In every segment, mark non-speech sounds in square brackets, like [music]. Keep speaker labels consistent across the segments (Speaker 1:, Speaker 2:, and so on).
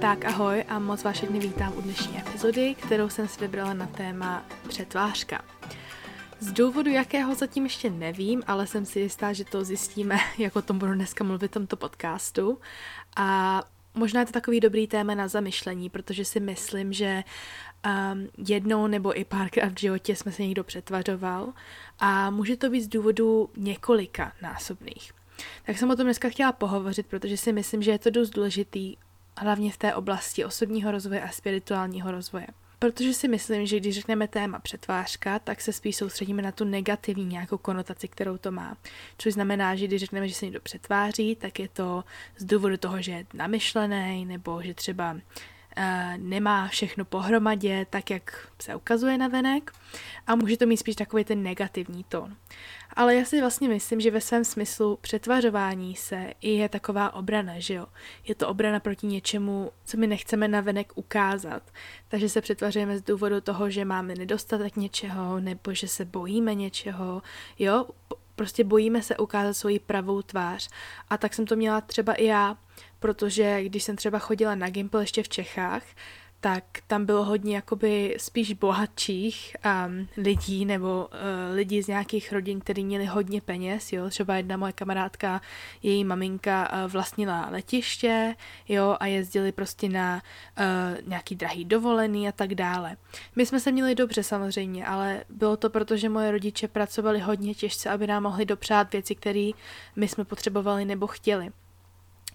Speaker 1: Tak ahoj a moc vás všechny vítám u dnešní epizody, kterou jsem si vybrala na téma přetvářka. Z důvodu jakého zatím ještě nevím, ale jsem si jistá, že to zjistíme, [laughs] jak o tom budu dneska mluvit v tomto podcastu. A možná je to takový dobrý téma na zamyšlení, protože si myslím, že um, jednou nebo i párkrát v životě jsme se někdo přetvařoval a může to být z důvodu několika násobných. Tak jsem o tom dneska chtěla pohovořit, protože si myslím, že je to dost důležitý, hlavně v té oblasti osobního rozvoje a spirituálního rozvoje. Protože si myslím, že když řekneme téma přetvářka, tak se spíš soustředíme na tu negativní nějakou konotaci, kterou to má. Což znamená, že když řekneme, že se někdo přetváří, tak je to z důvodu toho, že je namyšlený, nebo že třeba nemá všechno pohromadě, tak jak se ukazuje na venek a může to mít spíš takový ten negativní tón. Ale já si vlastně myslím, že ve svém smyslu přetvařování se i je taková obrana, že jo? Je to obrana proti něčemu, co my nechceme na venek ukázat. Takže se přetvařujeme z důvodu toho, že máme nedostatek něčeho, nebo že se bojíme něčeho, jo? Prostě bojíme se ukázat svoji pravou tvář. A tak jsem to měla třeba i já, protože když jsem třeba chodila na Gimple ještě v Čechách, tak tam bylo hodně jakoby spíš bohatších um, lidí nebo uh, lidí z nějakých rodin, kteří měli hodně peněz, jo, třeba jedna moje kamarádka, její maminka uh, vlastnila letiště, jo, a jezdili prostě na uh, nějaký drahý dovolený a tak dále. My jsme se měli dobře samozřejmě, ale bylo to proto, že moje rodiče pracovali hodně těžce, aby nám mohli dopřát věci, které my jsme potřebovali nebo chtěli.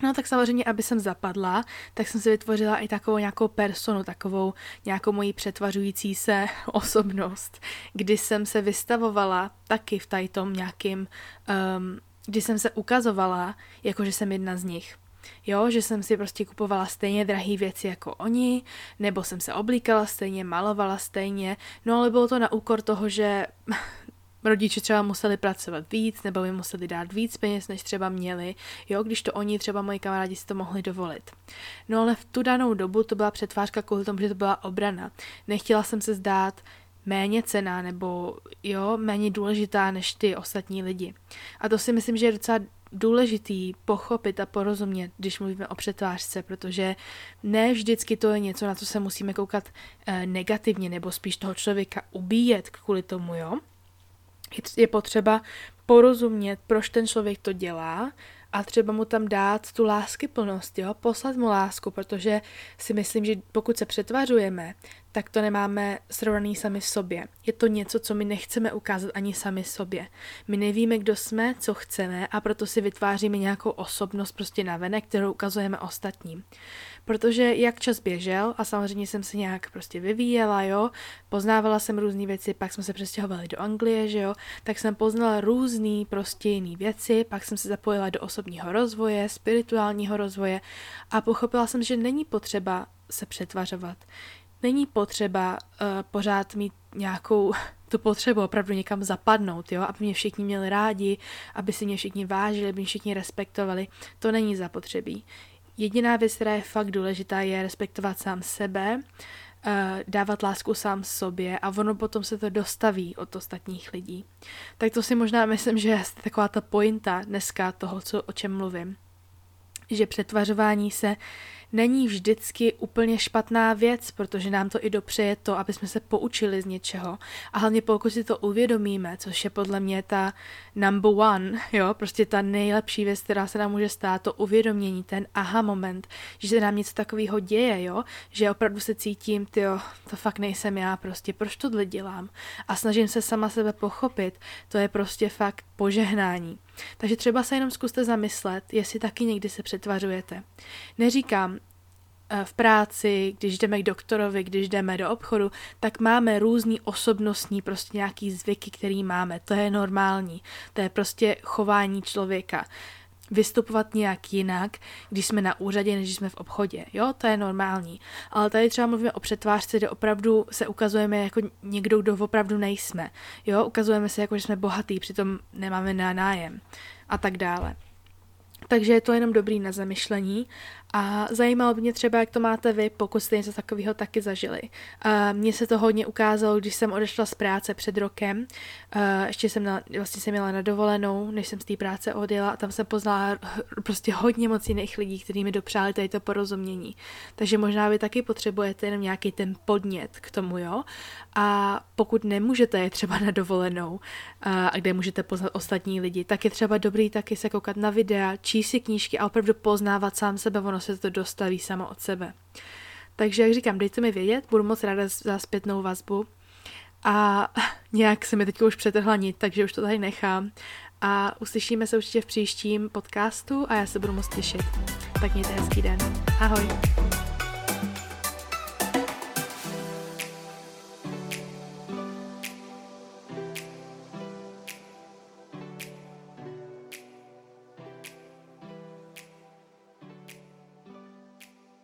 Speaker 1: No tak samozřejmě, aby jsem zapadla, tak jsem si vytvořila i takovou nějakou personu, takovou nějakou moji přetvařující se [laughs] osobnost, kdy jsem se vystavovala taky v tady tom nějakým, um, kdy jsem se ukazovala, jako že jsem jedna z nich. Jo, že jsem si prostě kupovala stejně drahé věci jako oni, nebo jsem se oblíkala stejně, malovala stejně, no ale bylo to na úkor toho, že rodiče třeba museli pracovat víc, nebo by museli dát víc peněz, než třeba měli, jo, když to oni, třeba moji kamarádi si to mohli dovolit. No ale v tu danou dobu to byla přetvářka kvůli tomu, že to byla obrana. Nechtěla jsem se zdát méně cená nebo jo, méně důležitá než ty ostatní lidi. A to si myslím, že je docela důležitý pochopit a porozumět, když mluvíme o přetvářce, protože ne vždycky to je něco, na co se musíme koukat eh, negativně, nebo spíš toho člověka ubíjet kvůli tomu, jo je potřeba porozumět, proč ten člověk to dělá a třeba mu tam dát tu láskyplnost, jo, poslat mu lásku, protože si myslím, že pokud se přetvařujeme, tak to nemáme srovnaný sami v sobě. Je to něco, co my nechceme ukázat ani sami sobě. My nevíme, kdo jsme, co chceme a proto si vytváříme nějakou osobnost prostě na venek, kterou ukazujeme ostatním. Protože jak čas běžel a samozřejmě jsem se nějak prostě vyvíjela, jo, poznávala jsem různé věci, pak jsme se přestěhovali do Anglie, že jo, tak jsem poznala různé prostě jiné věci, pak jsem se zapojila do osobního rozvoje, spirituálního rozvoje a pochopila jsem, že není potřeba se přetvařovat není potřeba uh, pořád mít nějakou [laughs] tu potřebu opravdu někam zapadnout, jo, aby mě všichni měli rádi, aby si mě všichni vážili, aby mě všichni respektovali. To není zapotřebí. Jediná věc, která je fakt důležitá, je respektovat sám sebe, uh, dávat lásku sám sobě a ono potom se to dostaví od ostatních lidí. Tak to si možná myslím, že je taková ta pointa dneska toho, co, o čem mluvím. Že přetvařování se není vždycky úplně špatná věc, protože nám to i dopřeje to, aby jsme se poučili z něčeho. A hlavně pokud si to uvědomíme, což je podle mě ta number one, jo, prostě ta nejlepší věc, která se nám může stát, to uvědomění, ten aha moment, že se nám něco takového děje, jo, že opravdu se cítím, ty to fakt nejsem já, prostě proč tohle dělám a snažím se sama sebe pochopit, to je prostě fakt požehnání. Takže třeba se jenom zkuste zamyslet, jestli taky někdy se přetvařujete. Neříkám, v práci, když jdeme k doktorovi, když jdeme do obchodu, tak máme různý osobnostní prostě nějaký zvyky, který máme. To je normální. To je prostě chování člověka vystupovat nějak jinak, když jsme na úřadě, než když jsme v obchodě. Jo, to je normální. Ale tady třeba mluvíme o přetvářce, kde opravdu se ukazujeme jako někdo, kdo opravdu nejsme. Jo, ukazujeme se jako, že jsme bohatý, přitom nemáme na nájem a tak dále. Takže je to jenom dobrý na zamyšlení a zajímalo by mě třeba, jak to máte vy, pokud jste něco takového taky zažili. Mně se to hodně ukázalo, když jsem odešla z práce před rokem. Ještě jsem na, vlastně jsem měla na dovolenou, než jsem z té práce odjela a tam jsem poznala prostě hodně moc jiných lidí, kteří mi dopřáli tady to porozumění. Takže možná vy taky potřebujete jenom nějaký ten podnět k tomu, jo. A pokud nemůžete je třeba na dovolenou, a kde můžete poznat ostatní lidi, tak je třeba dobrý taky se koukat na videa, číst si knížky a opravdu poznávat sám sebe, ono se to dostaví samo od sebe. Takže jak říkám, dejte mi vědět, budu moc ráda za zpětnou vazbu. A [laughs] nějak se mi teď už přetrhla nit, takže už to tady nechám. A uslyšíme se určitě v příštím podcastu a já se budu moc těšit. Tak mějte hezký den. Ahoj.